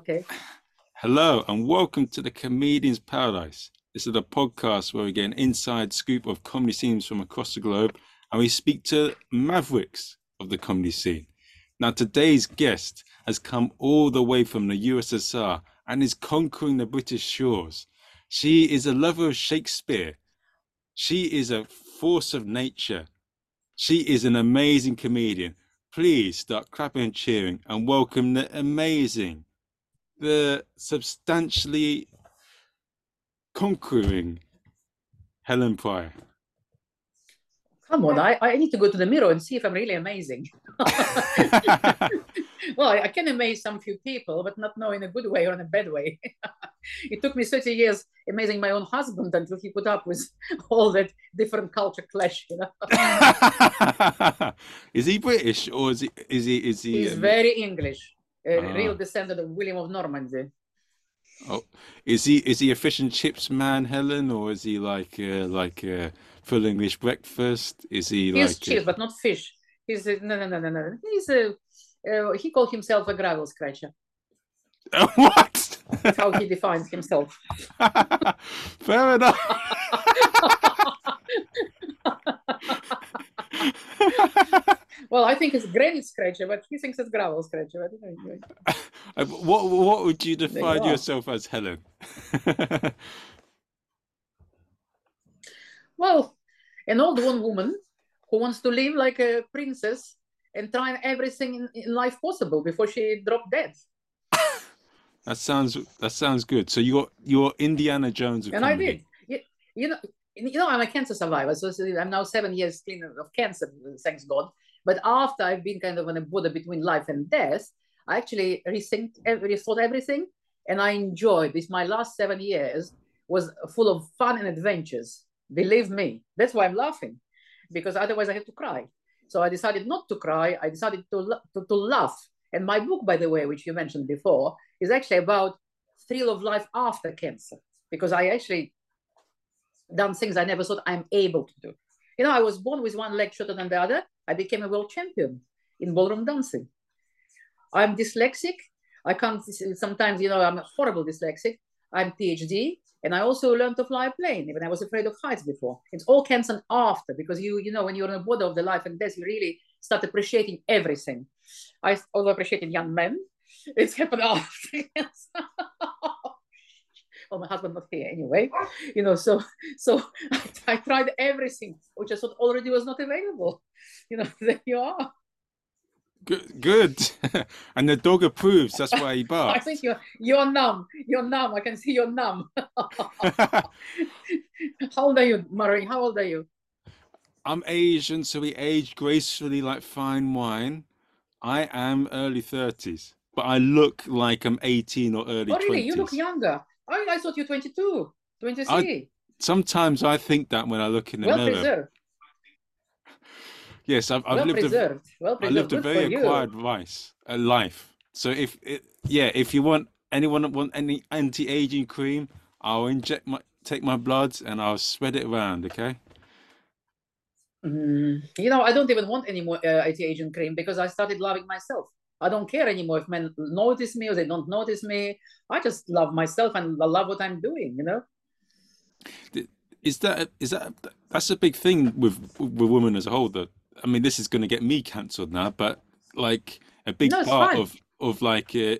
Okay. Hello and welcome to the Comedian's Paradise. This is a podcast where we get an inside scoop of comedy scenes from across the globe and we speak to mavericks of the comedy scene. Now, today's guest has come all the way from the USSR and is conquering the British shores. She is a lover of Shakespeare. She is a force of nature. She is an amazing comedian. Please start clapping and cheering and welcome the amazing, the substantially conquering Helen Prior. Come on, I, I need to go to the mirror and see if I'm really amazing. well, I, can amaze some few people, but not know in a good way or in a bad way. it took me 30 years amazing my own husband until he put up with all that different culture clash, you know. is he British or is he is he is he He's um... very English. A ah. real descendant of William of Normandy. Oh, is he is he a fish and chips man, Helen, or is he like uh, like uh, full English breakfast? Is he He's like chips, uh... but not fish. He's a, no no no no no. He's a uh, he called himself a gravel scratcher. what? That's how he defines himself. Fair enough. well, I think it's granite scratcher, but he thinks it's gravel scratcher. Uh, what what would you define you yourself as, Helen? well, an old one woman who wants to live like a princess and try everything in, in life possible before she dropped dead. That sounds that sounds good. So you're you're Indiana Jones and. I did. You, you know, you know, I'm a cancer survivor, so I'm now seven years clean of cancer, thanks God. But after I've been kind of on a border between life and death, I actually rethink, eh, rethought everything, and I enjoyed this. My last seven years was full of fun and adventures. Believe me, that's why I'm laughing, because otherwise I had to cry. So I decided not to cry. I decided to, to, to laugh. And my book, by the way, which you mentioned before, is actually about thrill of life after cancer because I actually done things I never thought I'm able to do. You know, I was born with one leg shorter than the other. I became a world champion in ballroom dancing. I'm dyslexic. I can't sometimes, you know, I'm a horrible dyslexic. I'm PhD, and I also learned to fly a plane, even I was afraid of heights before. It's all cancer after because you, you know, when you're on the border of the life and death, you really start appreciating everything. I also appreciated young men it's happened after. Well, my husband not here anyway, you know. So, so I, I, tried everything, which I thought already was not available. You know, there you are. Good, good. and the dog approves. That's why he barks. I think you're you're numb. You're numb. I can see you're numb. How old are you, Murray? How old are you? I'm Asian, so we age gracefully like fine wine. I am early thirties but I look like I'm 18 or early. Oh, really? 20s. You look younger. I, I thought you're 22, 23. I, sometimes I think that when I look in the well mirror. Preserved. Yes, I've, I've well lived preserved. a, well preserved. I lived a very acquired vice, a life. So if it, yeah, if you want anyone want any anti-aging cream, I'll inject my take my blood and I'll spread it around. Okay. Mm, you know, I don't even want any more uh, anti-aging cream because I started loving myself. I don't care anymore if men notice me or they don't notice me. I just love myself and I love what I'm doing, you know? Is that is that that's a big thing with with women as a whole that I mean this is going to get me cancelled now but like a big no, part fine. of of like uh,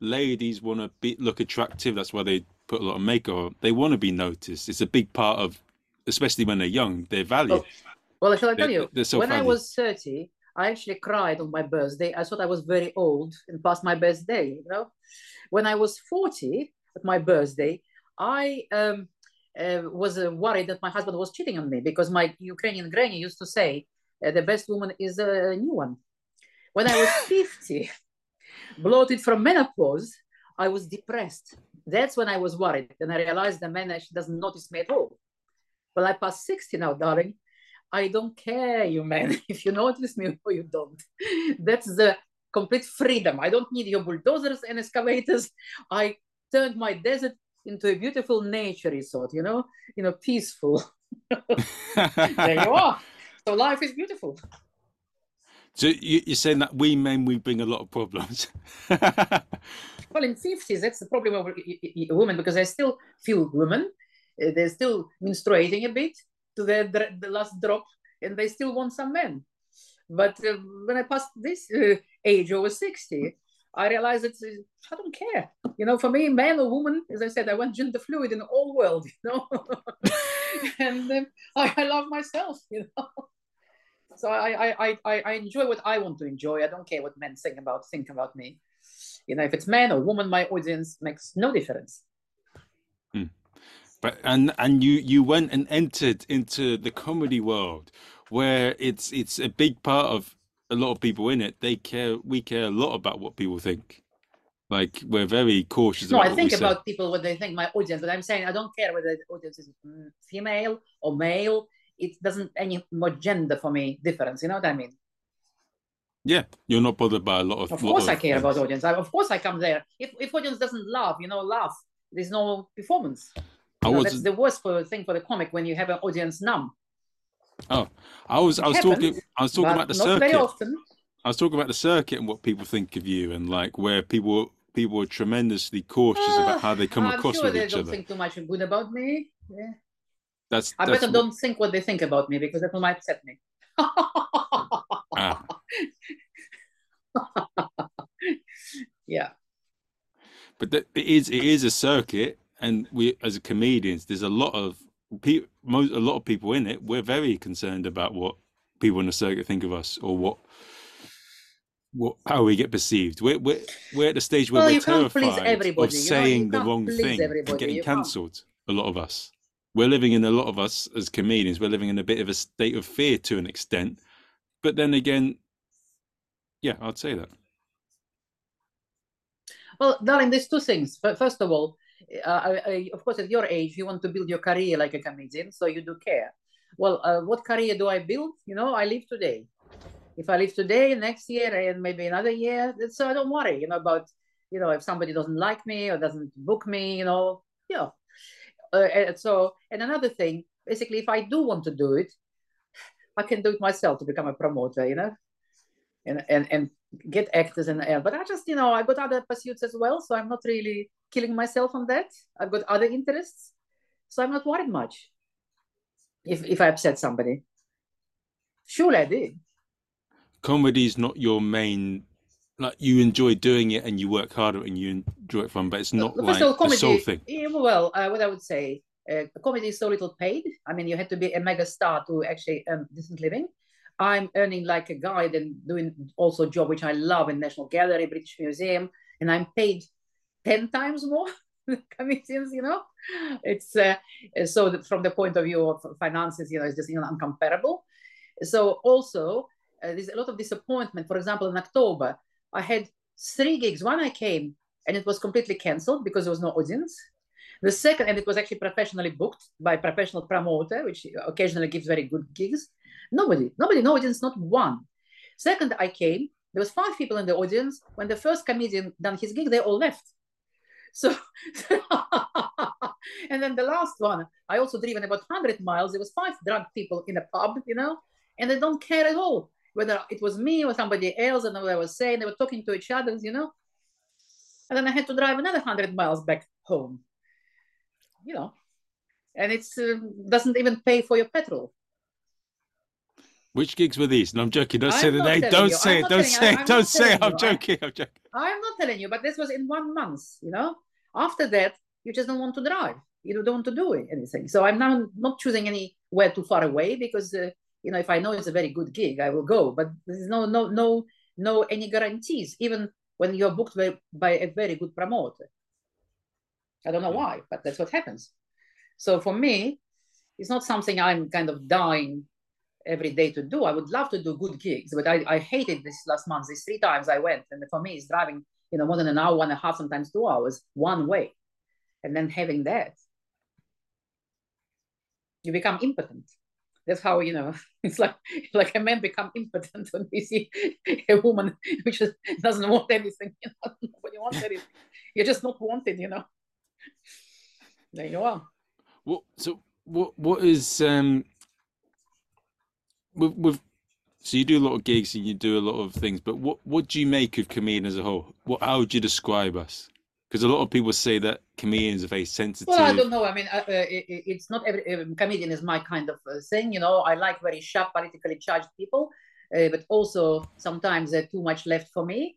ladies want to be look attractive that's why they put a lot of makeup on. they want to be noticed it's a big part of especially when they're young they're valued well, well shall I tell you so when valued. I was 30 I actually cried on my birthday. I thought I was very old and past my birthday, you know. When I was 40 at my birthday, I um, uh, was uh, worried that my husband was cheating on me because my Ukrainian granny used to say, uh, the best woman is a new one. When I was 50, bloated from menopause, I was depressed. That's when I was worried. And I realized the man actually doesn't notice me at all. Well, I passed 60 now, darling. I don't care, you man, if you notice me or you don't. That's the complete freedom. I don't need your bulldozers and excavators. I turned my desert into a beautiful nature resort, you know, you know, peaceful. there you are. So life is beautiful. So you, are saying that we men we bring a lot of problems. Well, in 50s, that's the problem of women because they still feel women. Uh, they're still menstruating a bit to the, the last drop, and they still want some men. But uh, when I passed this uh, age over 60, I realized that I don't care. You know, for me, man or woman, as I said, I want gender fluid in whole world, you know. and I, I love myself, you know. So I, I, I, I enjoy what I want to enjoy. I don't care what men think about think about me. You know, if it's man or woman, my audience makes no difference. Hmm. But and and you you went and entered into the comedy world, where it's it's a big part of a lot of people in it. They care. We care a lot about what people think. Like we're very cautious. No, I think about say. people what they think. My audience, but I'm saying I don't care whether the audience is mm, female or male it doesn't any more gender for me difference. You know what I mean? Yeah, you're not bothered by a lot of. Of course, of I care things. about audience. I, of course, I come there. If if audience doesn't laugh, you know, laugh. There's no performance. You know, that's the worst for, thing for the comic when you have an audience numb. Oh, I was it I was happens, talking I was talking about the circuit. Very often. I was talking about the circuit and what people think of you and like where people people are tremendously cautious uh, about how they come I'm across sure with they each don't other. think too much good about me. Yeah. That's, I that's better don't think what they think about me because that might upset me. ah. yeah. But that, it is it is a circuit, and we as comedians, there's a lot of people, most a lot of people in it. We're very concerned about what people in the circuit think of us, or what what how we get perceived. We're we're, we're at the stage where well, we're terrified of saying know, the wrong thing everybody. and getting cancelled. A lot of us we're living in a lot of us as comedians we're living in a bit of a state of fear to an extent but then again yeah i'd say that well darling there's two things first of all uh, I, of course at your age you want to build your career like a comedian so you do care. Well uh, what career do i build? You know i live today. If i live today next year and maybe another year so i don't worry you know about you know if somebody doesn't like me or doesn't book me you know yeah uh, so and another thing basically if i do want to do it i can do it myself to become a promoter you know and and, and get actors and uh, but i just you know i got other pursuits as well so i'm not really killing myself on that i've got other interests so i'm not worried much if if i upset somebody surely i did comedy is not your main like you enjoy doing it and you work harder and you enjoy it fun, but it's not like all, comedy, the sole thing. Well, uh, what I would say, uh, comedy is so little paid. I mean, you had to be a mega star to actually earn decent living. I'm earning like a guide and doing also a job which I love in National Gallery, British Museum, and I'm paid ten times more comedians. You know, it's uh, so from the point of view of finances, you know, it's just you know uncomparable. So also. Uh, there's a lot of disappointment. For example, in October, I had three gigs. One I came and it was completely canceled because there was no audience. The second, and it was actually professionally booked by professional promoter, which occasionally gives very good gigs. Nobody, nobody, no audience, not one. Second, I came. There was five people in the audience. When the first comedian done his gig, they all left. So, and then the last one, I also driven about 100 miles. There was five drunk people in a pub, you know, and they don't care at all whether it was me or somebody else, and what I was saying, they were talking to each other, you know. And then I had to drive another hundred miles back home, you know, and it uh, doesn't even pay for your petrol. Which gigs were these? And I'm joking. Don't I'm say the name. Don't say it. Don't say it. Don't say it. I'm joking. I'm joking. I'm not telling you, but this was in one month. You know, after that, you just don't want to drive. You don't want to do anything. So I'm now not choosing anywhere too far away because uh, you know, if I know it's a very good gig, I will go. But there's no, no, no, no any guarantees, even when you're booked by, by a very good promoter. I don't know why, but that's what happens. So for me, it's not something I'm kind of dying every day to do. I would love to do good gigs, but I, I hated this last month. These three times I went, and for me, it's driving, you know, more than an hour, one and a half, sometimes two hours, one way, and then having that, you become impotent. That's how you know it's like like a man become impotent when we see a woman which doesn't want anything you know nobody wants anything. You're just not wanted you know. There you are. What so what what is um with, with so you do a lot of gigs and you do a lot of things but what what do you make of comedian as a whole what how would you describe us Because a lot of people say that comedians are very sensitive. Well, I don't know. I mean, uh, uh, it, it's not every uh, comedian is my kind of uh, thing. You know, I like very sharp, politically charged people, uh, but also sometimes they're too much left for me.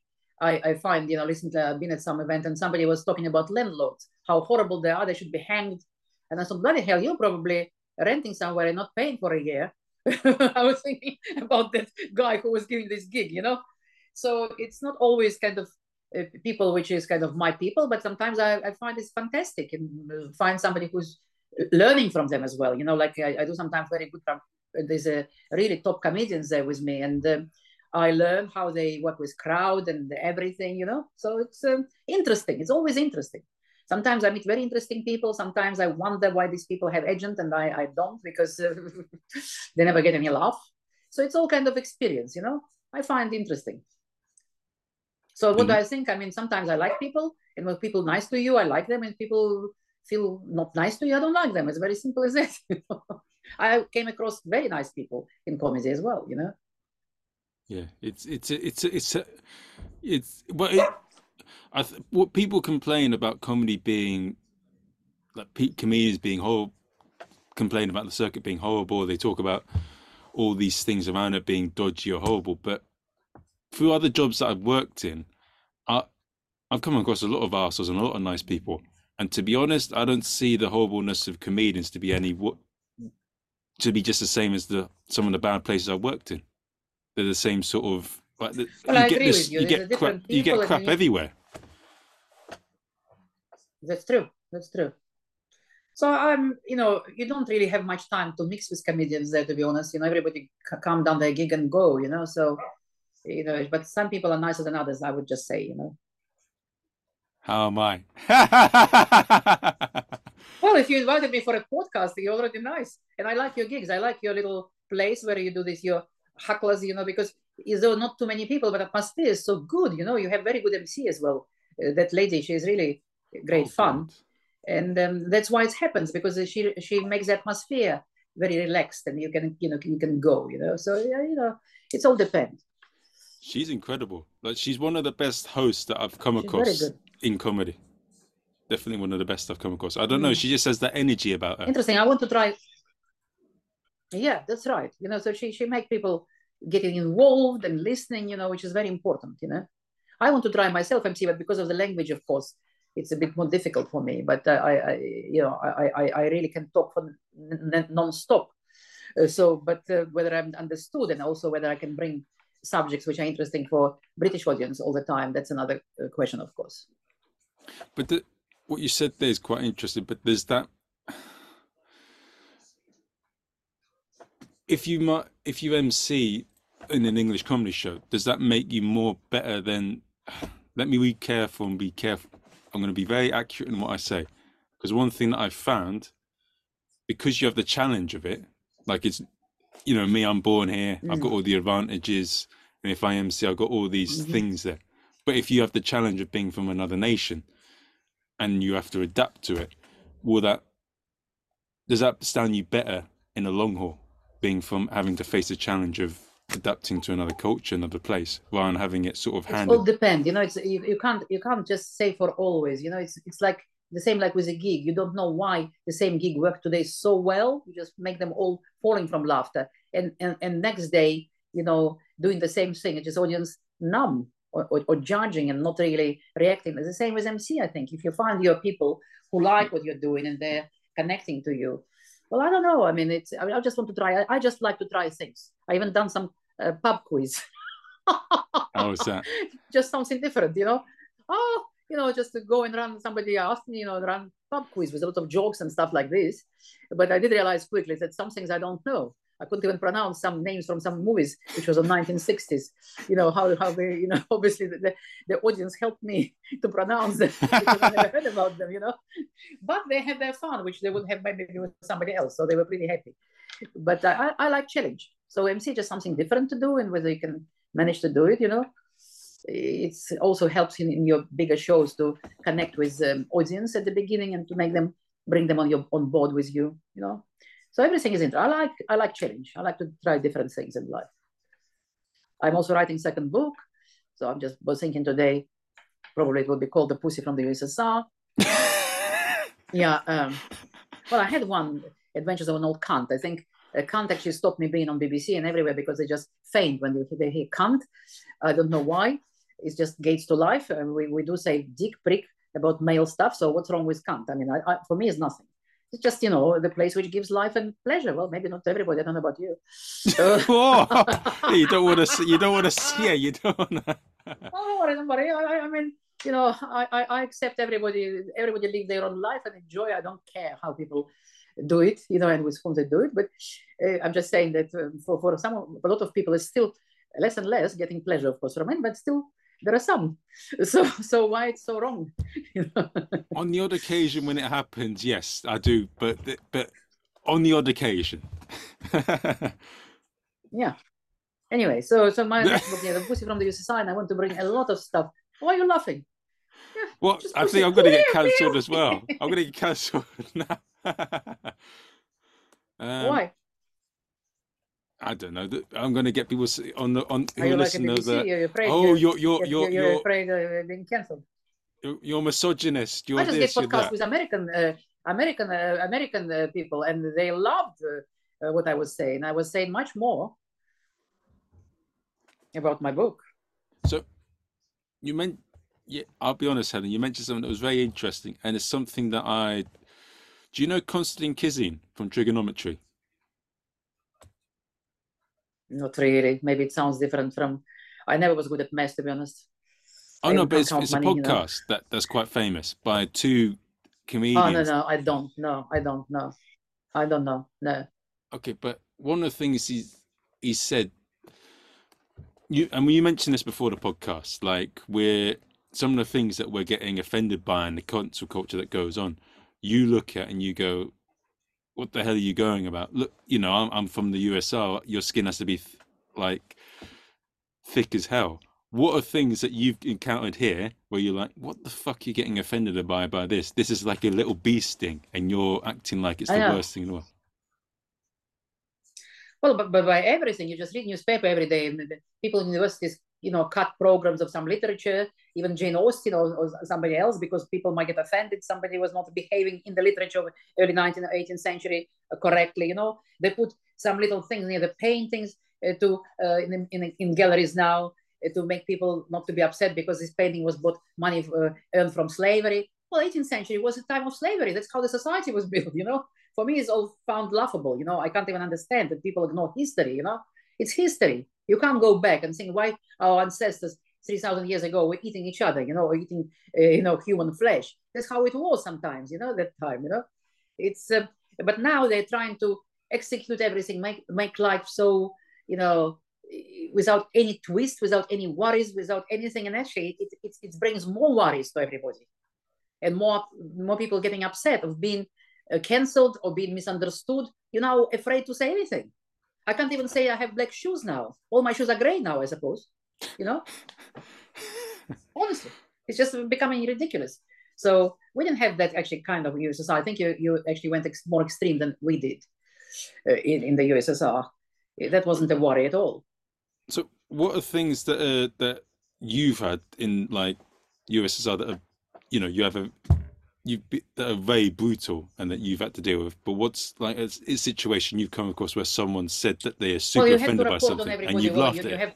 I, I find, you know, listen to, I've been at some event and somebody was talking about landlords, how horrible they are, they should be hanged. And I said, bloody hell, you're probably renting somewhere and not paying for a year. I was thinking about that guy who was giving this gig, you know? So it's not always kind of uh, people which is kind of my people, but sometimes I, I find it's fantastic and uh, find somebody who's learning from them as well. You know, like I, I do sometimes very good. There's a really top comedians there with me, and um, I learn how they work with crowd and everything. You know, so it's um, interesting. It's always interesting. Sometimes I meet very interesting people. Sometimes I wonder why these people have agent and I, I don't because uh, they never get any laugh. So it's all kind of experience. You know, I find interesting. So what mm-hmm. do I think? I mean, sometimes I like people, and when people nice to you, I like them, and people feel not nice to you, I don't like them. It's very simple as that. I came across very nice people in comedy as well. You know. Yeah, it's it's it's it's it's, it's well, it, I th- what people complain about comedy being like peak comedians being horrible, complain about the circuit being horrible. They talk about all these things around it being dodgy or horrible, but through other jobs that I've worked in, I, I've come across a lot of assholes and a lot of nice people. And to be honest, I don't see the horribleness of comedians to be any what to be just the same as the some of the bad places I've worked in. They're the same sort of like the, well, you I get agree this, with you. You get crap, you get crap everywhere. That's true. That's true. So I'm, you know, you don't really have much time to mix with comedians there, to be honest. You know, everybody come down their gig and go. You know, so you know, but some people are nicer than others, I would just say, you know. How am I? well, if you invited me for a podcast, you're already nice. And I like your gigs. I like your little place where you do this, your hustlers, you know, because there are not too many people, but atmosphere is so good, you know, you have very good MC as well. Uh, that lady, she is really great oh, fun. And um, that's why it happens because she she makes the atmosphere very relaxed and you can, you know, you can go, you know. So, yeah, you know, it's all depends. She's incredible. Like she's one of the best hosts that I've come she's across in comedy. Definitely one of the best I've come across. I don't mm. know. She just has that energy about her. Interesting. I want to try. Yeah, that's right. You know, so she she make people getting involved and listening. You know, which is very important. You know, I want to try myself MC, but because of the language, of course, it's a bit more difficult for me. But uh, I, I, you know, I, I, I really can talk for non-stop. Uh, so, but uh, whether I'm understood and also whether I can bring subjects which are interesting for British audience all the time. That's another uh, question, of course. But the, what you said there is quite interesting. But there's that. If you might, if you MC in an English comedy show, does that make you more better than? Let me be careful and be careful. I'm going to be very accurate in what I say, because one thing that I've found, because you have the challenge of it, like it's you know, me, I'm born here. Mm. I've got all the advantages. And if I MC, I've got all these mm-hmm. things there. But if you have the challenge of being from another nation and you have to adapt to it, will that does that stand you better in the long haul, being from having to face the challenge of adapting to another culture, another place, rather than having it sort of handed? It all depend. You know, it's you, you can't you can't just say for always. You know, it's it's like the same like with a gig. You don't know why the same gig worked today so well. You just make them all falling from laughter. And and, and next day, you know, doing the same thing, it's just audience numb or, or, or, judging and not really reacting. It's the same with MC, I think. If you find your people who like what you're doing and they're connecting to you, well, I don't know. I mean, it's. I, mean, I just want to try. I, I, just like to try things. I even done some uh, pub quiz. How was that? just something different, you know. Oh, you know, just to go and run. Somebody asked me, you know, run pub quiz with a lot of jokes and stuff like this. But I did realize quickly that some things I don't know. I couldn't even pronounce some names from some movies, which was in 1960s. You know how how they, you know, obviously the, the audience helped me to pronounce them because I never heard about them. You know, but they had their fun, which they wouldn't have maybe with somebody else. So they were pretty happy. But I, I like challenge. So MC just something different to do, and whether you can manage to do it, you know, it also helps in, in, your bigger shows to connect with um, audience at the beginning and to make them bring them on your on board with you you know so everything is interesting i like i like challenge i like to try different things in life i'm also writing second book so i'm just was thinking today Probably it will be called the pussy from the USSR. yeah. Um, well, I had one Adventures of an Old Cunt. I think uh, Cunt actually stopped me being on BBC and everywhere because they just faint when they, they hear cunt. I don't know why. It's just gates to life. We, we do say dick prick about male stuff. So what's wrong with cunt? I mean, I, I, for me, it's nothing. It's just, you know, the place which gives life and pleasure. Well, maybe not everybody. I don't know about you. Uh, you don't want to see, you don't want to see it. You don't want to. oh, don't worry, I, I mean, you know, I, I, I accept everybody, everybody live their own life and enjoy. I don't care how people do it, you know, and with whom they do it. But uh, I'm just saying that um, for, for some, a lot of people, it's still less and less getting pleasure, of course, from it, but still there are some. So, so why it's so wrong? on the odd occasion when it happens, yes, I do, but but on the odd occasion. yeah. Anyway, so so my book, yeah, the pussy from the USSR, and I want to bring a lot of stuff. Why are you laughing? Yeah, well, I think I'm going to get cancelled as well. I'm going to get cancelled now. um, Why? I don't know. I'm going to get people on the on who listen like to the. You're afraid oh, you're you're you're, you're, you're afraid of being cancelled. You're, you're misogynist. You're I just this, get podcasts with American uh, American uh, American uh, people, and they loved uh, uh, what I was saying. I was saying much more about my book. So, you meant, yeah. I'll be honest, Helen. You mentioned something that was very interesting, and it's something that I. Do you know Konstantin Kisin from Trigonometry? Not really. Maybe it sounds different from. I never was good at math, to be honest. Oh I no, but it's, it's money, a podcast you know? that that's quite famous by two comedians. Oh no, no, I don't. No, I don't know. I don't know. No. Okay, but one of the things he he said, you and you mentioned this before the podcast, like we're some of the things that we're getting offended by and the cancel culture that goes on. You look at and you go, what the hell are you going about? Look, you know, I'm, I'm from the USR. Your skin has to be th- like thick as hell. What are things that you've encountered here where you're like, what the fuck are you getting offended by by this? This is like a little bee sting, and you're acting like it's the worst thing in the world. Well, but, but by everything, you just read newspaper every day. People in universities you know, cut programs of some literature, even Jane Austen or, or, somebody else, because people might get offended. Somebody was not behaving in the literature of early 19th or 18th century uh, correctly. You know, they put some little things near the paintings uh, to uh, in, in, in, galleries now uh, to make people not to be upset because this painting was bought money uh, earned from slavery. Well, 18th century was a time of slavery. That's how the society was built. You know, for me, it's all found laughable. You know, I can't even understand that people ignore history. You know, it's history you can't go back and think why our ancestors 3,000 years ago were eating each other, you know, or eating, uh, you know, human flesh. That's how it was sometimes, you know, that time, you know. It's, uh, but now they're trying to execute everything, make, make life so, you know, without any twist, without any worries, without anything. And actually, it, it, it brings more worries to everybody and more, more people getting upset of being uh, cancelled or being misunderstood. You're now afraid to say anything. I can't even say I have black shoes now. All my shoes are gray now, I suppose. You know? Honestly, it's just becoming ridiculous. So we didn't have that actually kind of USSR. I think you, you actually went ex- more extreme than we did uh, in, in the USSR. That wasn't a worry at all. So what are things that uh, that you've had in like USSR that are, you know, you have a you've been, that are very brutal and that you've had to deal with. But what's like a, a situation you've come across where someone said that they are super well, offended by something and you've well, laughed you, you have,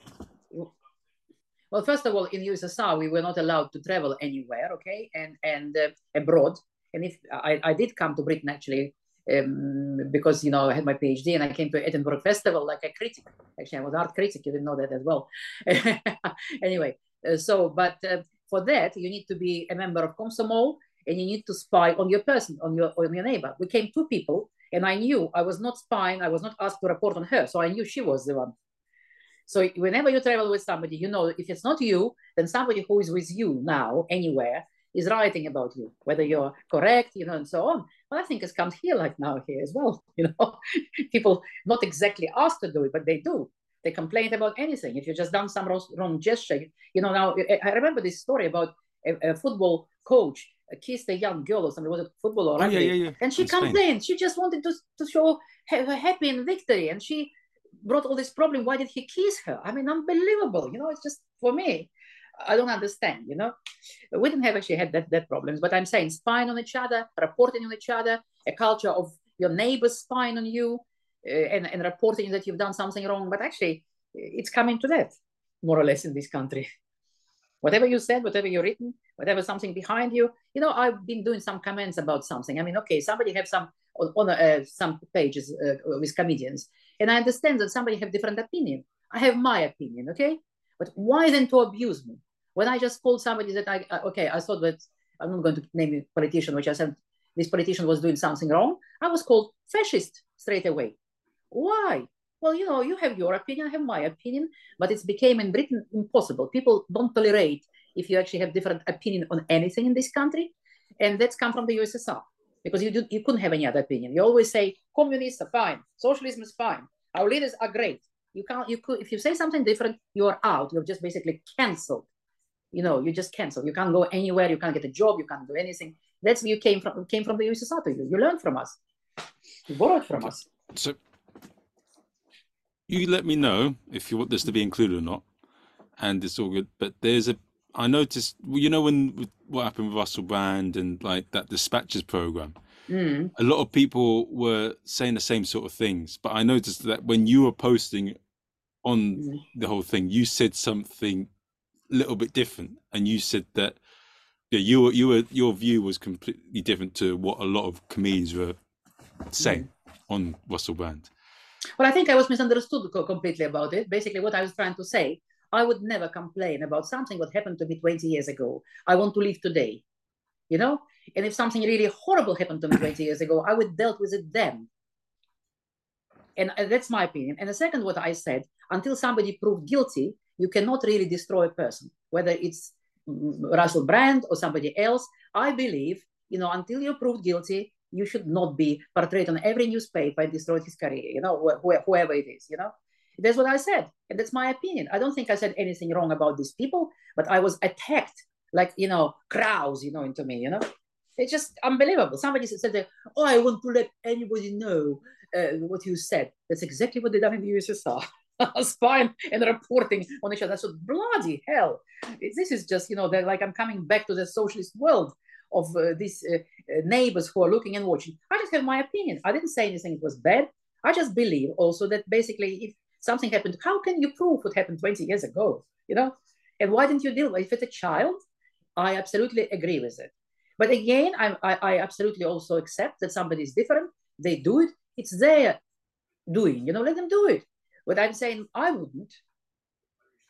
well, first of all, in USSR, we were not allowed to travel anywhere, okay, and and uh, abroad. And if I, I did come to Britain actually um, because you know I had my PhD and I came to Edinburgh Festival like a critic. Actually, I was art critic. You didn't know that as well. anyway, uh, so but uh, for that you need to be a member of Komsomol and you need to spy on your person, on your on your neighbor. We came two people, and I knew I was not spying. I was not asked to report on her, so I knew she was the one. So whenever you travel with somebody, you know if it's not you, then somebody who is with you now anywhere is writing about you, whether you're correct, you know, and so on. Well, I think it's come here like now here as well. You know, people not exactly asked to do it, but they do. They complain about anything. If you just done some wrong gesture, you know. Now I remember this story about a, a football coach kissed a young girl or something, it was a football or oh, yeah, yeah, yeah. and she comes in. She just wanted to, to show her happy in victory, and she brought all this problem. Why did he kiss her? I mean, unbelievable. You know, it's just for me. I don't understand, you know. We didn't have actually had that, that problems, but I'm saying spying on each other, reporting on each other, a culture of your neighbors spying on you uh, and, and reporting that you've done something wrong. But actually, it's coming to that, more or less, in this country. Whatever you said, whatever you written, whatever something behind you, you know, I've been doing some comments about something. I mean, okay, somebody have some on, on uh, some pages uh, with comedians, and I understand that somebody have different opinion. I have my opinion, okay? But why then to abuse me? When I just called somebody that I, uh, okay, I thought that, I'm not going to name a politician, which I said this politician was doing something wrong, I was called fascist straight away. Why? Well, you know, you have your opinion, I have my opinion, but it's became in Britain impossible. People don't tolerate if you actually have different opinion on anything in this country. And that's come from the USSR because you, do, you couldn't have any other opinion. You always say communists are fine, socialism is fine, our leaders are great. You can't, you could, if you say something different, you're out. You're just basically canceled. You know, you just canceled. You can't go anywhere. You can't get a job. You can't do anything. That's you came from. Came from the USSR to you. You learned from us. You borrowed from us. So you let me know if you want this to be included or not, and it's all good. But there's a I noticed, you know, when what happened with Russell Brand and like that dispatches program, Mm. a lot of people were saying the same sort of things. But I noticed that when you were posting on Mm. the whole thing, you said something a little bit different, and you said that yeah, you were you were your view was completely different to what a lot of comedians were saying on Russell Brand. Well, I think I was misunderstood co- completely about it. Basically, what I was trying to say, I would never complain about something that happened to me 20 years ago. I want to live today, you know? And if something really horrible happened to me 20 years ago, I would dealt with it then. And that's my opinion. And the second, what I said, until somebody proved guilty, you cannot really destroy a person, whether it's mm, Russell Brand or somebody else. I believe, you know, until you're proved guilty, you should not be portrayed on every newspaper and destroyed his career, you know, wh- wh- whoever it is, you know. That's what I said. And that's my opinion. I don't think I said anything wrong about these people, but I was attacked like, you know, crowds, you know, into me, you know. It's just unbelievable. Somebody said, oh, I want to let anybody know uh, what you said. That's exactly what they done in the USSR. Spying and reporting on each other. So bloody hell. This is just, you know, like I'm coming back to the socialist world of uh, these uh, uh, neighbors who are looking and watching. I just have my opinion. I didn't say anything it was bad. I just believe also that basically if something happened, how can you prove what happened 20 years ago? You know? And why didn't you deal with it? If it's a child, I absolutely agree with it. But again, I, I, I absolutely also accept that somebody is different. They do it. It's their doing. You know, let them do it. But I'm saying I wouldn't.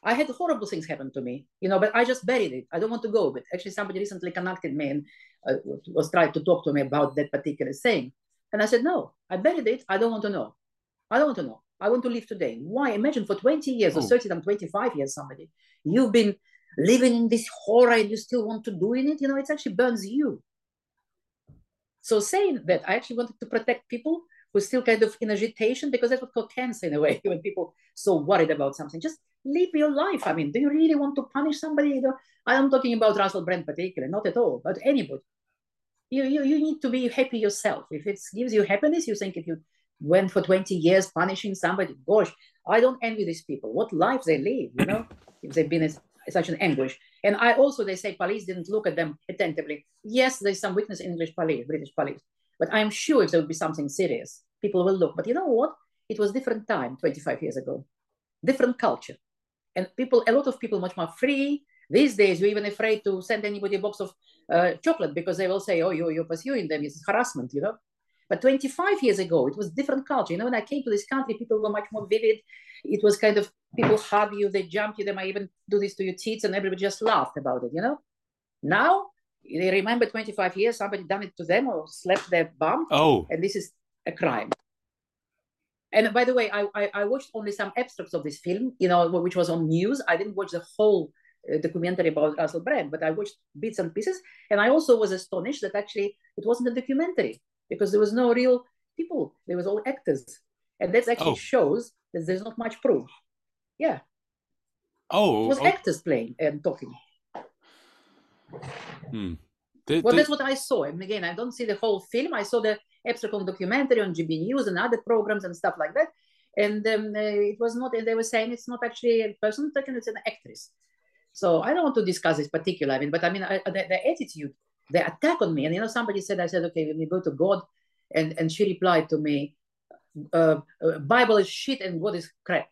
I had horrible things happen to me, you know, but I just buried it. I don't want to go But Actually, somebody recently connected me and uh, was trying to talk to me about that particular thing, and I said, no, I buried it. I don't want to know. I don't want to know. I want to live today. Why? Imagine for 20 years or Oh. 30 and 25 years, somebody you've been living in this horror and you still want to do in it. You know, it actually burns you. So saying that, I actually wanted to protect people who are still kind of in agitation because that's what called cancer in a way. When people so worried about something, just live your life. I mean, do you really want to punish somebody? You know, I am talking about Russell Brand particularly, not at all, but anybody. You, you you need to be happy yourself. If it gives you happiness, you think if you went for 20 years punishing somebody, gosh, I don't envy these people. What life they live, you know, if they've been in such an anguish. And I also, they say police didn't look at them attentively. Yes, there's some weakness in English police, British police, but I'm sure if there would be something serious, people will look. But you know what? It was different time 25 years ago, different culture. And people, a lot of people much more free. These days, you're even afraid to send anybody a box of uh, chocolate because they will say, oh, you're, you're pursuing them. It's harassment, you know? But 25 years ago, it was different culture. You know, when I came to this country, people were much more vivid. It was kind of people hug you, they jump you, they might even do this to your teeth, and everybody just laughed about it, you know? Now, they remember 25 years, somebody done it to them or slapped their bum, Oh, and this is a crime. And by the way, I, I, I watched only some extracts of this film, you know, which was on news. I didn't watch the whole uh, documentary about Russell Brand, but I watched bits and pieces. And I also was astonished that actually it wasn't a documentary because there was no real people. There was all actors. And that actually Oh. shows that there's not much proof. Yeah, Oh. it was oh, actors playing and talking. hmm. Well, that's what I saw. And again, I don't see the whole film. I saw the on documentary on GB News and other programs and stuff like that. And um, uh, it was not, and they were saying it's not actually a person talking, it's an actress. So I don't want to discuss this particular, I mean, but I mean, I, the, the attitude, the attack on me, and you know, somebody said, I said, okay, let me go to God, and and she replied to me, uh, uh, Bible is shit and God is crap.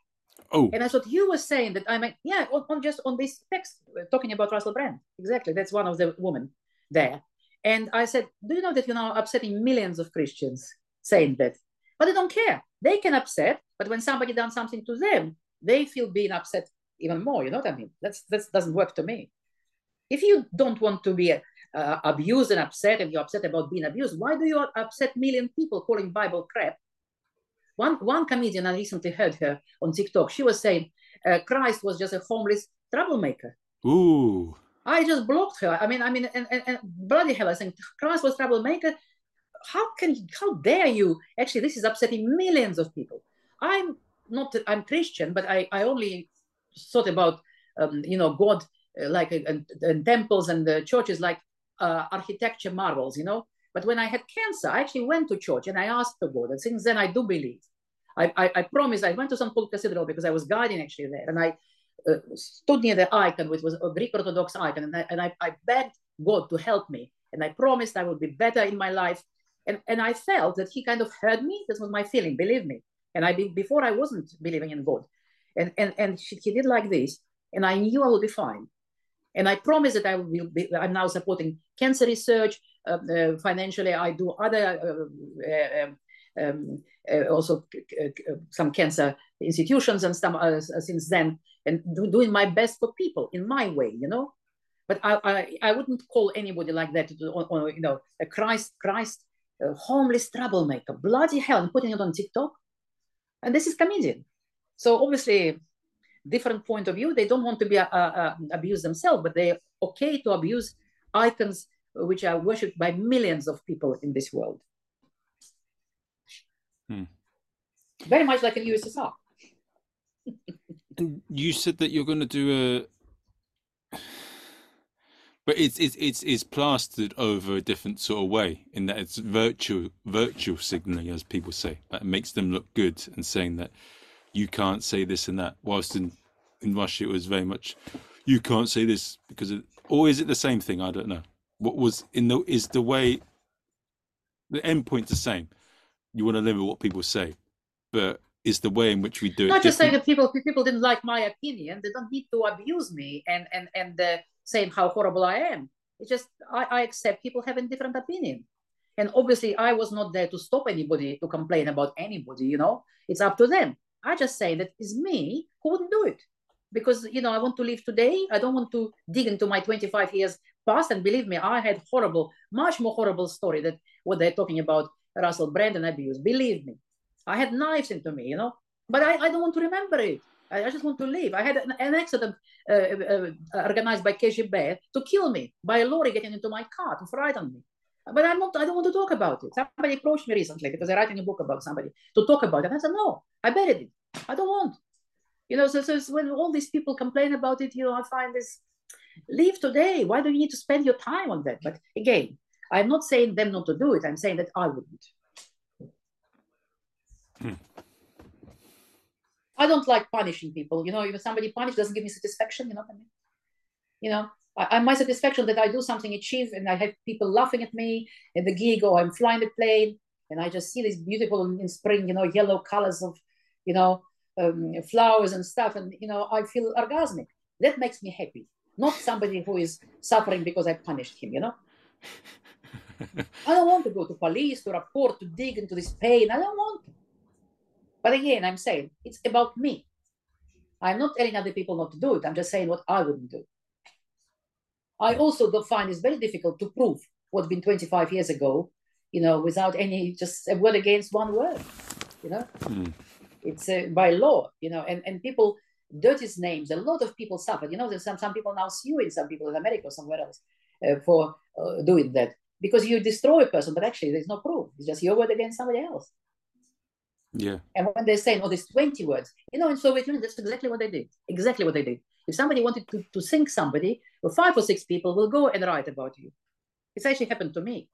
Oh, And I thought you were saying that I mean, yeah, on, on just on this text uh, talking about Russell Brand. Exactly, that's one of the women there. And I said, do you know that you're now upsetting millions of Christians saying that? But they don't care. They can upset, but when somebody done something to them, they feel being upset even more. You know what I mean? That's that doesn't work to me. If you don't want to be uh, abused and upset, and you're upset about being abused, why do you upset million people calling Bible crap? One one comedian I recently heard her on TikTok. She was saying uh, Christ was just a homeless troublemaker. ooh, I just blocked her. I mean, I mean, and, and, and bloody hell, I think Christ was troublemaker. How can how dare you? Actually, this is upsetting millions of people. I'm not I'm Christian, but I, I only thought about um, you know God uh, like uh, and, and temples and the churches like uh, architecture marvels, you know. But when I had cancer, I actually went to church and I asked the God, and since then I do believe. I, I, I promised I went to St. Paul Cathedral because I was guiding actually there, and I uh, stood near the icon, which was a Greek Orthodox icon, and I, and I, I begged God to help me, and I promised I would be better in my life, and and I felt that He kind of heard me. This was my feeling, believe me. And I before I wasn't believing in God, and and and she, He did like this, and I knew I would be fine. And I promise that I will be. I'm now supporting cancer research uh, uh, financially. I do other uh, um, uh, also some cancer institutions and some uh, since then, and do, doing my best for people in my way, you know. But I, I, I wouldn't call anybody like that, or, or you know, a Christ, Christ, a homeless troublemaker, bloody hell, and putting it on TikTok. And this is comedian. So obviously, different point of view. They don't want to be uh, uh, abused themselves, but they're okay to abuse icons which are worshipped by millions of people in this world. Hmm. Very much like in USSR. you said that you're going to do a, but it's it's it's it's plastered over a different sort of way in that it's virtual virtual signaling, as people say, that makes them look good and saying that you can't say this and that. Whilst in in Russia, it was very much you can't say this because it, or is it the same thing? I don't know. What was in the is the way the end point the same? You want to limit what people say, but is the way in which we do it. Not just saying that people people didn't like my opinion. They don't need to abuse me and and and uh, saying how horrible I am. It's just I, I accept people having different opinion, and obviously I was not there to stop anybody to complain about anybody. You know, it's up to them. I just say that it's me who wouldn't do it because you know I want to live today. I don't want to dig into my 25 years past. And believe me, I had horrible, much more horrible story that what they're talking about Russell Brand and abuse. Believe me, I had knives into me, you know, but I, I don't want to remember it. I, I just want to live. I had an, an accident uh, uh, organized by KGB to kill me by a lorry getting into my car to frighten me. But I'm not. I don't want to talk about it. Somebody approached me recently because I'm writing a book about somebody to talk about it. I said, no, I buried it. I don't want. You know, so, so when all these people complain about it, you know, I find this leave today. Why do you need to spend your time on that? But again, I'm not saying them not to do it. I'm saying that I wouldn't. Hmm. I don't like punishing people. You know, if somebody punished doesn't give me satisfaction, you know what I mean? You know, I, my satisfaction that I do something, achieve, and I have people laughing at me at the gig, or I'm flying the plane, and I just see these beautiful in spring, you know, yellow colors of, you know, um, flowers and stuff, and you know, I feel orgasmic. That makes me happy. Not somebody who is suffering because I punished him. You know. I don't want to go to police to report to dig into this pain. I don't want. To. But again, I'm saying it's about me. I'm not telling other people not to do it. I'm just saying what I wouldn't do. I also don't find it's very difficult to prove what's been 25 years ago, you know, without any just a word against one word, you know. Mm. It's uh, by law, you know, and, and people dirty names. A lot of people suffered. You know, there's some some people now suing some people in America or somewhere else uh, for uh, doing that because you destroy a person, but actually there's no proof. It's just your word against somebody else. Yeah. And when they're saying, oh, there's 20 words, you know, in Soviet Union, that's exactly what they did. Exactly what they did. If somebody wanted to, to sink somebody, well, five or six people will go and write about you. It's actually happened to me.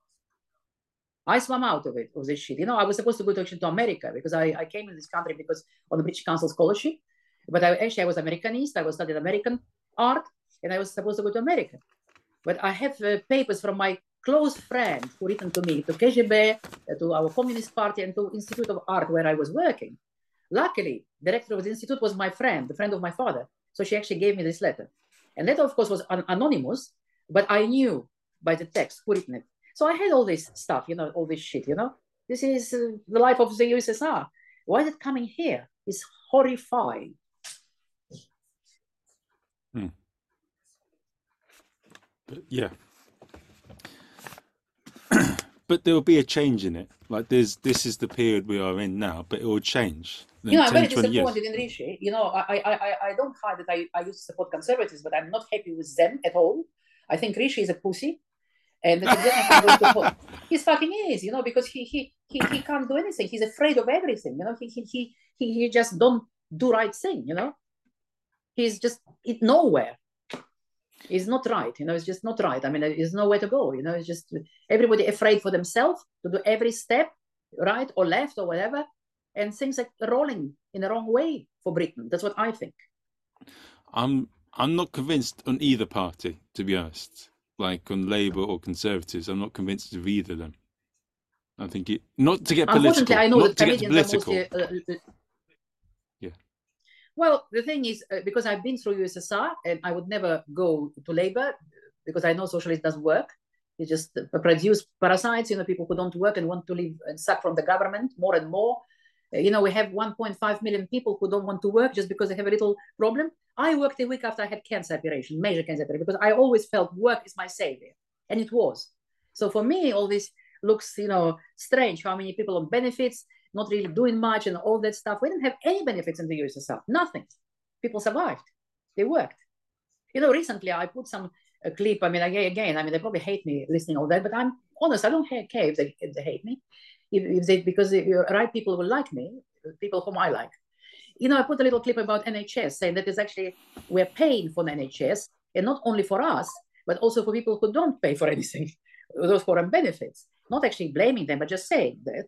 I swam out of it, of this shit. You know, I was supposed to go to actually to America because I, I came in this country because on the British Council scholarship. But I, actually, I was Americanist. I was studying American art. and I was supposed to go to America. But I have uh, papers from my close friend who written to me, to KGB, to our Communist Party, and to Institute of Art where I was working. Luckily, director of the institute was my friend, the friend of my father. So she actually gave me this letter. And letter, of course, was an anonymous, but I knew by the text who written it. So I had all this stuff, you know, all this shit, you know. This is uh, the life of the USSR. Why is it coming here? It's horrifying. Hmm. Yeah. But there will be a change in it. Like there's this is the period we are in now, but it will change. You know, I'm very disappointed in Rishi. You know, I, I, I, I don't hide that I, I used to support conservatives, but I'm not happy with them at all. I think Rishi is a pussy. And he's fucking is, you know, because he, he he he can't do anything. He's afraid of everything, you know. He he he he, he just don't do right thing, you know. He's just it nowhere. It's not right, you know. It's just not right. I mean, there's nowhere to go, you know. It's just everybody afraid for themselves to do every step, right or left or whatever, and things are rolling in the wrong way for Britain. That's what I think. I'm I'm not convinced on either party, to be honest. Like on Labour or Conservatives, I'm not convinced of either of them. I think it not to get political. I know that Canadians are mostly. Uh, uh. Well, the thing is, uh, because I've been through USSR, and I would never go to Labour because I know socialism doesn't work. You just uh, produce parasites, you know, people who don't work and want to live and suck from the government more and more. Uh, you know, we have 1.5 million people who don't want to work just because they have a little problem. I worked a week after I had cancer operation, major cancer operation, because I always felt work is my savior, and it was. So for me, all this looks, you know, strange. How many people on benefits, not really doing much, and all that stuff. We didn't have any benefits in the USSR. Nothing. People survived. They worked. You know, recently I put some a clip. I mean, again, I mean, they probably hate me listening all that, but I'm honest. I don't care if they, if they hate me if, if they because the right people will like me, people whom I like. You know, I put a little clip about NHS saying that is actually we're paying for NHS, and not only for us, but also for people who don't pay for anything, those foreign benefits. Not actually blaming them, but just saying that.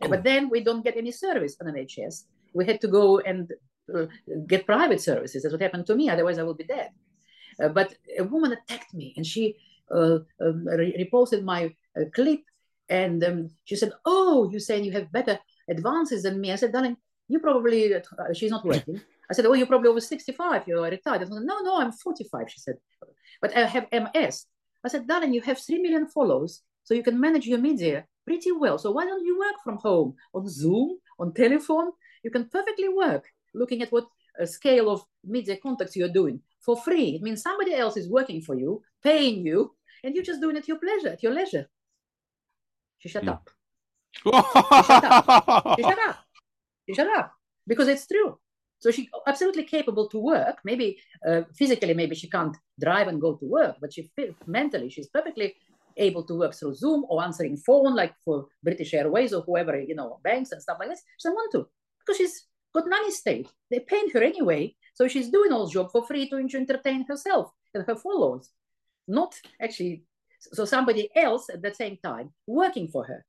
But then we don't get any service on NHS. We had to go and uh, get private services. That's what happened to me. Otherwise, I would be dead. Uh, but a woman attacked me, and she uh, um, re- reposted my uh, clip and um, she said, Oh, you saying you have better advances than me? I said, Darling, you probably, uh, she's not working. I said, Oh, you're probably over 65, you're retired. I said, no, no, I'm 45, she said, but I have MS. I said, Darling, you have 3 million follows, so you can manage your media pretty well. So why don't you work from home on Zoom, on telephone? You can perfectly work looking at what a scale of media contacts you're doing for free. It means somebody else is working for you, paying you, and you're just doing it at your pleasure, at your leisure. She shut up. she shut up. She shut up. She shut up because it's true. So she's absolutely capable to work. Maybe uh, physically, maybe she can't drive and go to work, but she mentally she's perfectly able to work through Zoom or answering phone, like for British Airways or whoever, you know, banks and stuff like this. She doesn't want to because she's got nanny state. They pay her anyway, so she's doing all job for free to entertain herself and her followers, not actually so somebody else at the same time working for her.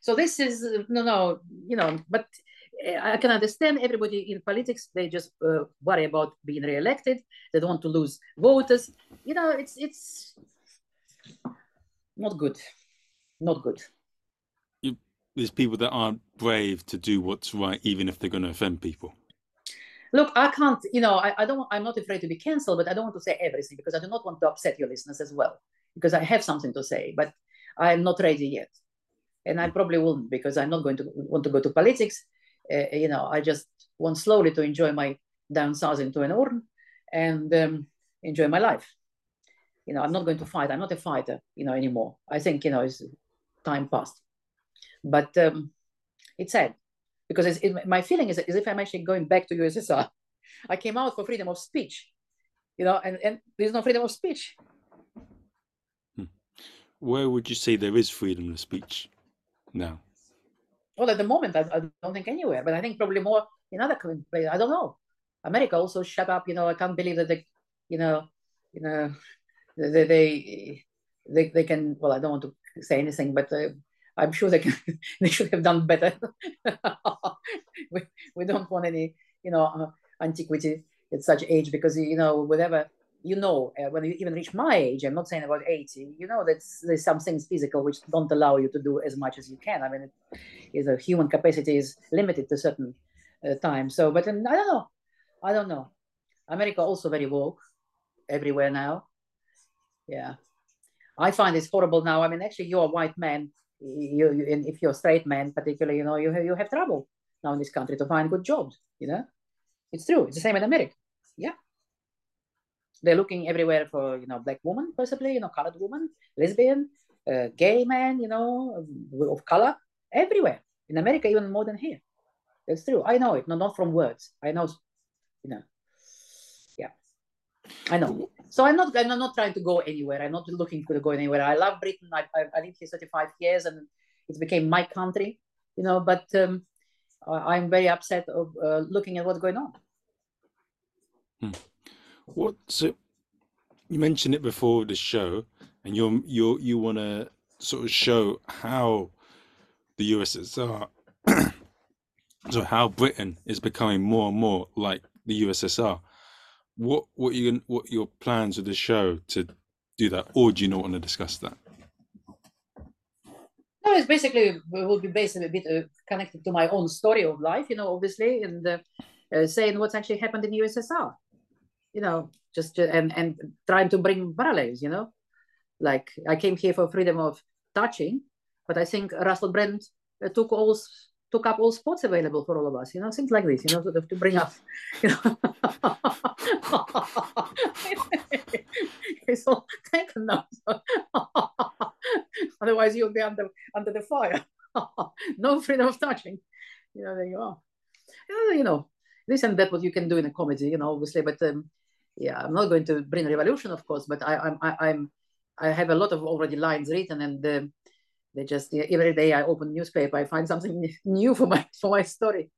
So this is no, no, you know, but I can understand everybody in politics. They just uh, worry about being re-elected. They don't want to lose voters. You know, it's it's not good, not good. You, there's people that aren't brave to do what's right, even if they're going to offend people look, I can't, you know, I, I don't, I'm not afraid to be canceled, but I don't want to say everything because I do not want to upset your listeners as well, because I have something to say, but I'm not ready yet. And I probably won't because I'm not going to want to go to politics. Uh, you know, I just want slowly to enjoy my down south into an urn and um, enjoy my life. You know, I'm not going to fight. I'm not a fighter, you know, anymore. I think, you know, it's time passed. But um, it's sad because it's, it, my feeling is as if I'm actually going back to USSR. I came out for freedom of speech, you know, and, and there's no freedom of speech. Hmm. Where would you say there is freedom of speech now? Well, at the moment, I, I don't think anywhere, but I think probably more in other countries. I don't know. America also shut up. You know, I can't believe that they, you know, you know, they they they, they can. Well, I don't want to say anything, but uh, I'm sure they can, they should have done better. we, we don't want any, you know, uh, antiquity at such age because you know whatever you know uh, when you even reach my age i'm not saying about 80 you know that there's some things physical which don't allow you to do as much as you can. I mean it is a human capacity is limited to certain uh, time. So but um, i don't know. I don't know. America also very woke everywhere now. Yeah. I find it's horrible now. I mean actually you're a white man. You, you if you're a straight man particularly you know you you have trouble now in this country to find good jobs you know? It's true. It's the same in america. Yeah they're looking everywhere for you know black woman possibly you know colored woman lesbian uh, gay man you know of color everywhere. In america even more than here. That's true. I know it. No, not from words. I know you know. Yeah. I know. So i'm not i'm not trying to go anywhere. I'm not looking to go anywhere. I love britain. I, I, I lived here 35 years and it became my country you know but um, i'm very upset of uh, looking at what's going on. Hmm. What so you mentioned it before the show, and you're you you want to sort of show how the USSR, so how Britain is becoming more and more like the USSR. What what you what your plans with the show to do that, or do you not want to discuss that? No, it's basically it will be based a bit uh, connected to my own story of life, you know, obviously, and uh, uh, saying what's actually happened in the USSR you know, just and and trying to bring parallels, you know, like I came here for freedom of touching, but I think Russell Brand uh, took all took up all spots available for all of us, you know, things like this, you know, sort of to bring up, you know. it's all taken. Otherwise, you'll be under under the fire. no freedom of touching. You know, there you are. You know, this and that what you can do in a comedy, you know, obviously, but um, yeah, I'm not going to bring revolution, of course, but I, I'm, I, I'm, I have a lot of already lines written, and uh, they just every day I open newspaper, I find something new for my for my story.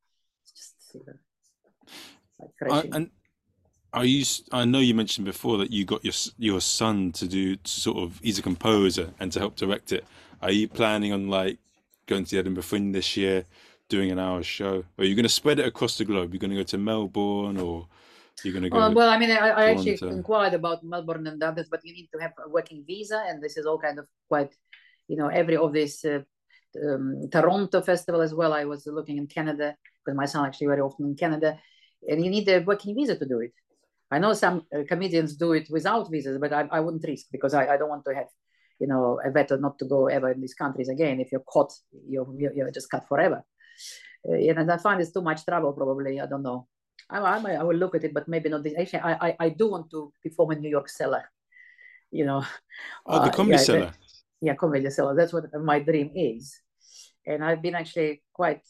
It's just you know, like and are you? I know you mentioned before that you got your your son to do to sort of he's a composer and to help direct it. Are you planning on like going to the Edinburgh Fringe this year, doing an hour show? Or are you going to spread it across the globe? You're going to go to Melbourne or you're going to go? Uh, well, I mean, I, I actually inquired about Melbourne and others, but you need to have a working visa, and this is all kind of quite, you know, every of this uh, um, Toronto festival as well. I was looking in Canada because my son actually very often in Canada, and you need a working visa to do it. I know some uh, comedians do it without visas, but I, I wouldn't risk because I, I don't want to have, you know, a veto not to go ever in these countries again. If you're caught, you're, you're just cut forever. Uh, and I find it's too much trouble, probably. I don't know. I, I, I will look at it, but maybe not this. Actually, I, I, I do want to perform in New York Cellar. You know. Oh, the uh, comedy uh, yeah, cellar. yeah, comedy cellar. That's what my dream is, and I've been actually quite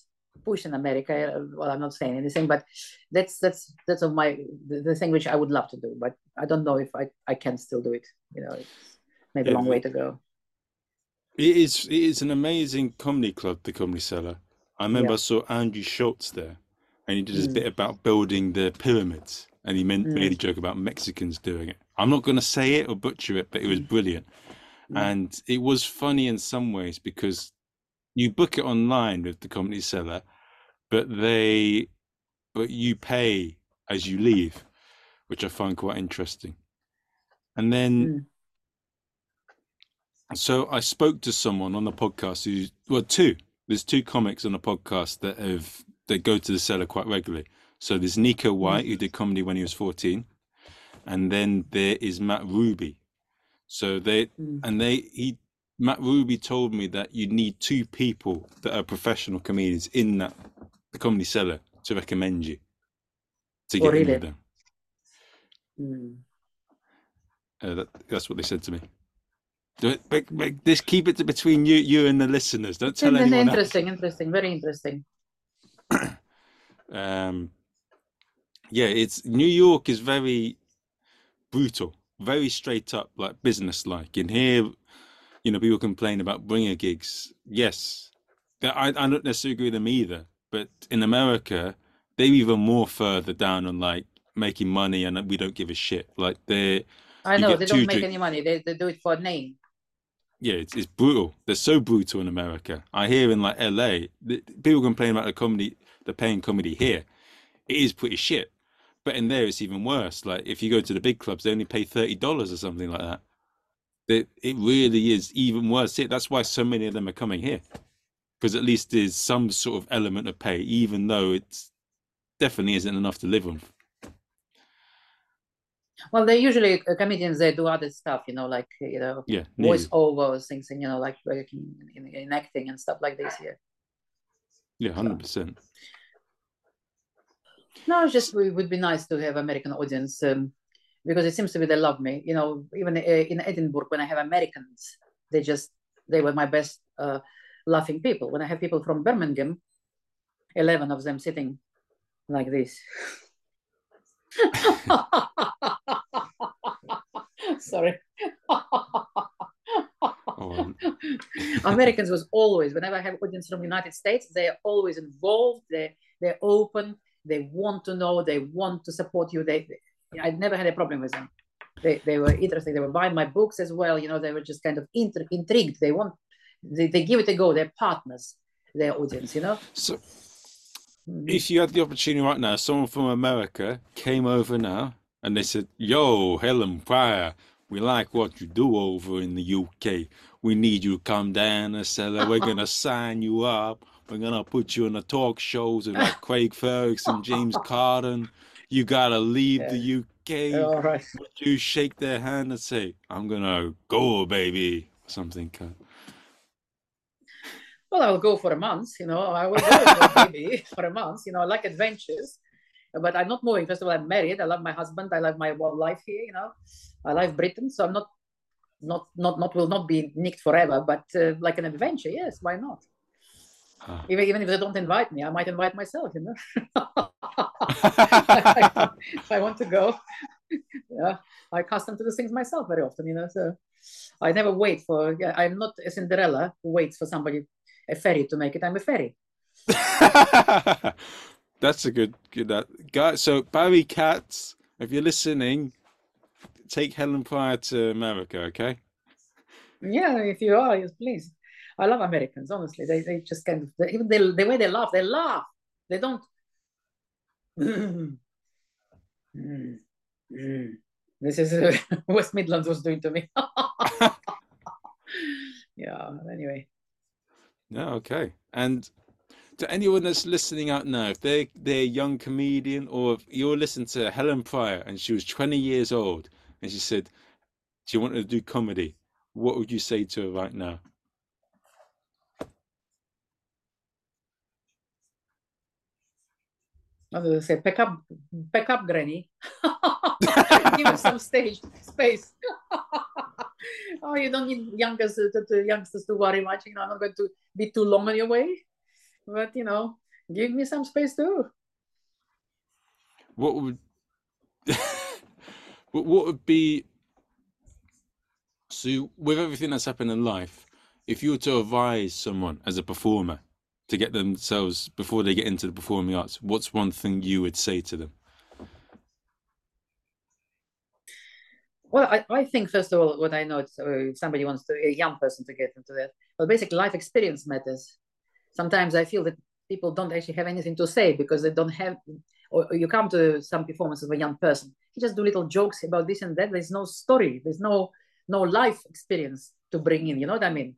pushed in America. Well, I'm not saying anything, but that's that's that's of my the, the, thing which I would love to do, but I don't know if I I can still do it. You know, it's maybe a long way to go. It is. It is an amazing comedy club, the Comedy Cellar. I remember yeah. I saw Andrew Schulz there and he did his mm. bit about building the pyramids, and he meant, mm. made a joke about Mexicans doing it. I'm not going to say it or butcher it, but it was mm. brilliant, mm. and it was funny in some ways because you book it online with the comedy cellar, but they, but you pay as you leave, which I find quite interesting, and then. Mm. So I spoke to someone on the podcast who, well, two. There's two comics on the podcast that have that go to the cellar quite regularly. So there's Nico White, who did comedy when he was 14. And then there is Matt Ruby. So they, mm. and they, he, Matt Ruby told me that you need two people that are professional comedians in that, the comedy cellar to recommend you to get oh, really? in with them. Mm. Uh, that, that's what they said to me. Do it, make, make this keep it between you, you and the listeners. Don't tell anyone. Interesting, else. interesting, very interesting. um, yeah, it's New York is very brutal, very straight up, like business like. In here, you know, people complain about bringer gigs. Yes, I, I don't necessarily agree with them either. But in America, they're even more further down on like making money, and we don't give a shit. Like they, I know they don't make drink- any money. They, they do it for name yeah, it's, it's brutal. They're so brutal in America. I hear in like LA, the, people complain about the comedy, the paying comedy here. It is pretty shit. but in there it's even worse. Like if you go to the big clubs, they only pay thirty dollars or something like that. It it really is even worse. It That's why so many of them are coming here, because at least there's some sort of element of pay, even though it definitely isn't enough to live on. Well, they usually uh, comedians they do other stuff, you know, like you know, Yeah, voice nearly. things, and you know, like working in, in acting and stuff like this. Yeah. yeah, hundred percent. no, it's just it would be nice to have American audience um, because it seems to be they love me. You know, even uh, in Edinburgh when I have Americans, they just they were my best uh, laughing people. When I have people from Birmingham, eleven of them sitting like this. Sorry. Oh, Americans was always, whenever I have audience from United States, they're always involved. They they're open. They want to know. They want to support you. They, they I never had a problem with them. They, they were interested. They were buying my books as well. You know, they were just kind of intri- intrigued. They want, they, they give it a go. They're partners. Their audience. You know. so. Mm-hmm. if you had the opportunity right now, someone from America came over now and they said, Yo, Helen Prior, we like what you do over in the UK. We need you to come down and say that we're gonna sign you up. We're gonna put you on the talk shows with like Craig Ferguson, James Corden. You gotta leave the UK. All right. Would you shake their hand and say, I'm gonna go, baby? Or something. Well, I'll go for a month, you know. I will go maybe for a month, you know. I like adventures, but I'm not moving. First of all, I'm married. I love my husband. I love my life here, you know. I love Britain, so I'm not, not, not, not will not be nicked forever. But uh, like an adventure, yes, why not? Ah. Even even if they don't invite me, I might invite myself, you know. if I want to go, yeah, I custom to do things myself very often, you know. So I never wait for. I'm not a Cinderella who waits for somebody, a fairy to make it. I'm a fairy. That's a good good that guy. So Barry Katz, if you're listening, take Helen Prior to America, okay? Yeah, if you are, yes, please. I love Americans, honestly. They, they just kind of, they, even they, the way they laugh, they laugh. They don't. Mm, mm. This is uh, West Midlands was doing to me. yeah, anyway. Yeah, okay. And to anyone that's listening out now, if they they're a young comedian or if you're listening to Helen Prior and she was 20 years old and she said, Do you want to do comedy? What would you say to her right now? I was gonna say, pick up, pick up, Granny. Give us some stage space. oh, you don't need youngsters to, to youngsters to worry much. You know, I'm not going to be too long on your way, but you know, give me some space too. What would what what would be so with everything that's happened in life, if you were to advise someone as a performer to get themselves before they get into the performing arts, what's one thing you would say to them? Well, I, I think first of all, what I know, it's, uh, if somebody wants to, a young person to get into that, well, basically life experience matters. Sometimes I feel that people don't actually have anything to say because they don't have, or, you come to some performances of a young person, he just do little jokes about this and that. There's no story. There's no no life experience to bring in. You know what I mean?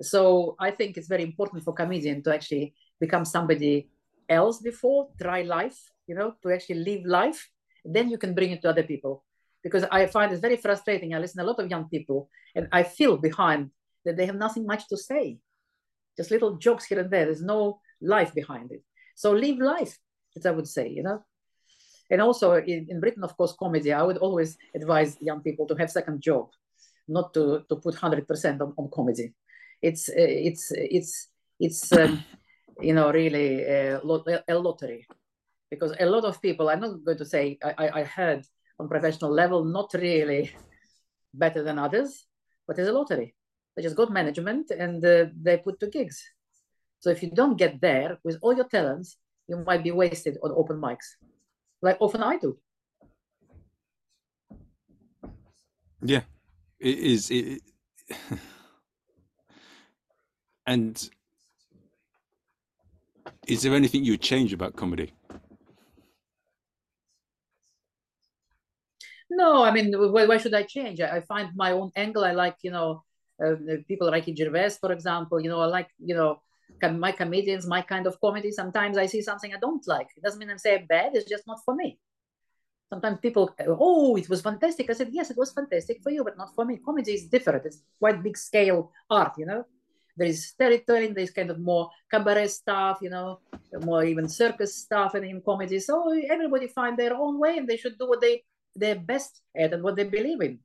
So I think it's very important for comedian to actually become somebody else before, try life, you know, to actually live life. Then you can bring it to other people. Because I find it very frustrating. I listen to a lot of young people and I feel behind that they have nothing much to say. Just little jokes here and there. There's no life behind it. So live life, as I would say, you know. And also in, in Britain, of course, comedy, I would always advise young people to have second job, not to, to put 100% on, on comedy it's it's it's it's um, you know really a, a, lottery because a lot of people i'm not going to say I, I heard on professional level not really better than others but it's a lottery. They just got management and uh, they put to gigs. So if you don't get there with all your talents you might be wasted on open mics like often i do. Yeah it is it, And is there anything you would change about comedy? No, I mean, why, why should I change? I, I find my own angle. I like, you know, uh, people like Gervais, for example. You know, I like, you know, my comedians, my kind of comedy. Sometimes I see something I don't like. It doesn't mean I'm saying bad. It's just not for me. Sometimes people, oh, it was fantastic. I said, yes, it was fantastic for you, but not for me. Comedy is different. It's quite big scale art, you know. There is storytelling. There's kind of more cabaret stuff, you know, more even circus stuff, and in comedy. So everybody find their own way, and they should do what they they're best at and what they believe in.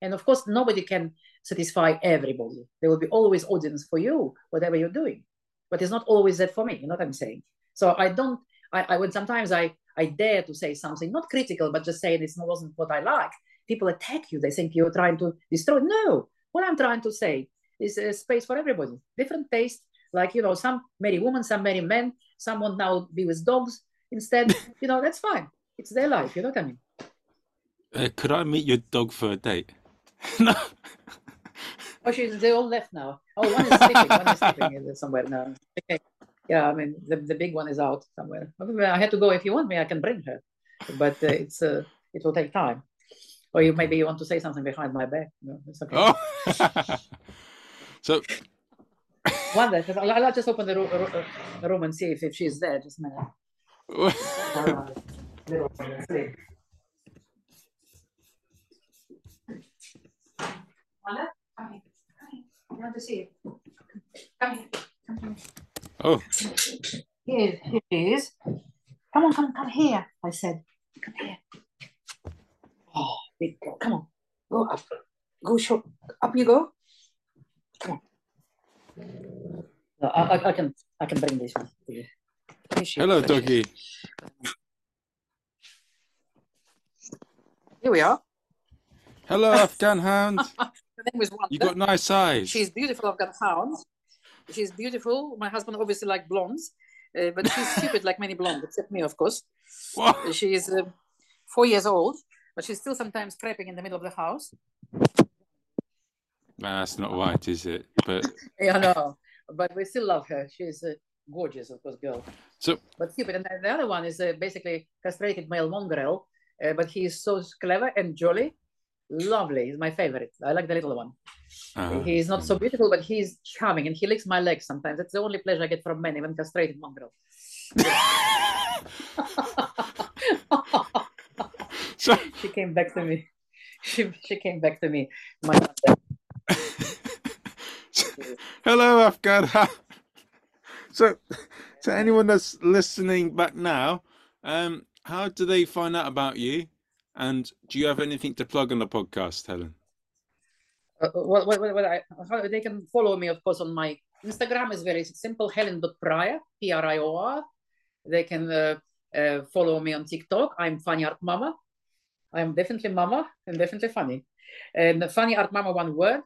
And of course, nobody can satisfy everybody. There will be always audience for you, whatever you're doing. But it's not always that for me. You know what I'm saying? So I don't. I, I when sometimes I I dare to say something not critical, but just say this wasn't what I like. People attack you. They think you're trying to destroy. No, what I'm trying to say is a space for everybody. Different taste. Like you know, some marry women, some marry men. Some want now be with dogs instead. you know, that's fine. It's their life. You know what I mean? Uh, could I meet your dog for a date? no. Oh, she's, they all left now. Oh, one is sleeping. one is sleeping somewhere now. Okay. Yeah, I mean, the, the big one is out somewhere. I had to go. If you want me, I can bring her. But uh, it's uh, it will take time. Or you maybe you want to say something behind my back. No, it's okay. Oh. so. One day, I'll, I'll just open the, ro- ro- the room and see if, if she's there. Just a minute. uh, Wanda, come here. Come here. I want to see it. Come here. Come here. Oh. Here, here it is. Come on, come, come here. I said, come here. Oh, big girl. Come on. Go up. Go short. Up you go. Come on. No, I, I, I can I can bring this one to you. Hello, doggy. Here we are. Hello, Afghan hound. name is Wanda. You got nice eyes. She's beautiful. I've got hounds. She's beautiful. My husband obviously like blondes, uh, but she's stupid like many blondes, except me, of course. What? She is uh, four years old, but she's still sometimes creeping in the middle of the house. Nah, that's not right, is it? But yeah, no, but we still love her. She's a gorgeous, of course, girl. So, but stupid. And the other one is uh, basically castrated male mongrel, uh, but is so clever and jolly lovely. He's my favorite. I like the little one. Uh, he's not so beautiful, but he's charming, and he licks my legs sometimes. That's the only pleasure I get from men, even castrated mongrel. so she came back to me. She she came back to me. My Hello, Afghan. so, to anyone that's listening back now, um, how do they find out about you? And do you have anything to plug on the podcast, Helen? Uh, well, well, well, I, they can follow me, of course, on my Instagram is very simple, helen.prior, P-R-I-O-R. They can uh, uh, follow me on TikTok. I'm Funny Art Mama. I'm definitely mama and definitely funny. And Funny Art Mama, one word.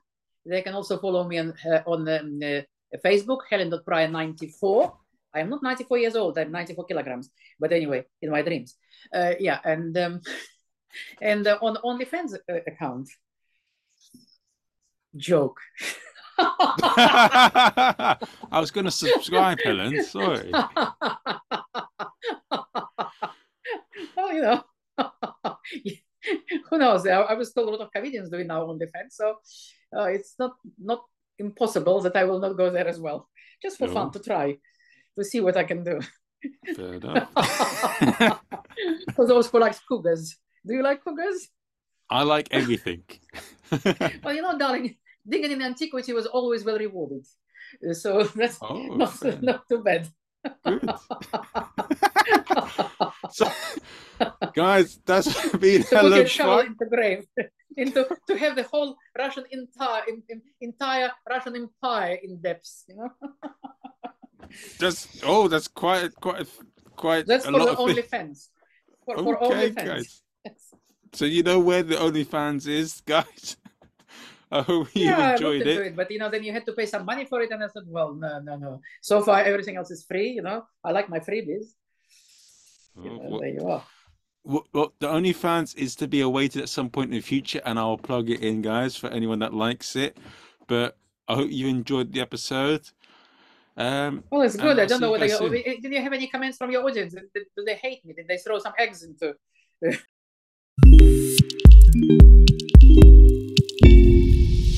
They can also follow me on, uh, on um, uh, Facebook, helen.prior94. I'm not 94 years old. I'm 94 kilograms. But anyway, in my dreams. Uh, yeah, and... Um, and uh, on OnlyFans uh, account. Joke. I was going to subscribe, Helen. Sorry. well, you know, who knows? I, I was told a lot of comedians doing now OnlyFans, so uh, it's not not impossible that I will not go there as well, just for no. fun to try to see what I can do. Fair enough. for those who like cougars. Do you like cougars? I like everything. well, you know, darling, digging in antiquity was always well rewarded. Uh, so that's oh, not, not too bad. So, guys, that's been to Helen Schwartz. into grave, into to have the whole Russian entire in, in, entire Russian Empire in depth. You know. that's oh, that's quite quite quite. That's for the OnlyFans. For, okay, for OnlyFans. Guys. So you know where the OnlyFans is, guys. I hope you yeah, enjoyed it. it. But you know, then you had to pay some money for it, and I said, "Well, no, no, no. So far, everything else is free. You know, I like my freebies. Oh, you know, there you are. Well, the OnlyFans is to be awaited at some point in the future, and I'll plug it in, guys, for anyone that likes it. But I hope you enjoyed the episode. Um, well, it's good. I don't know whether you, did you have any comments from your audience? Did, did, they hate me? Did they throw some eggs into? You.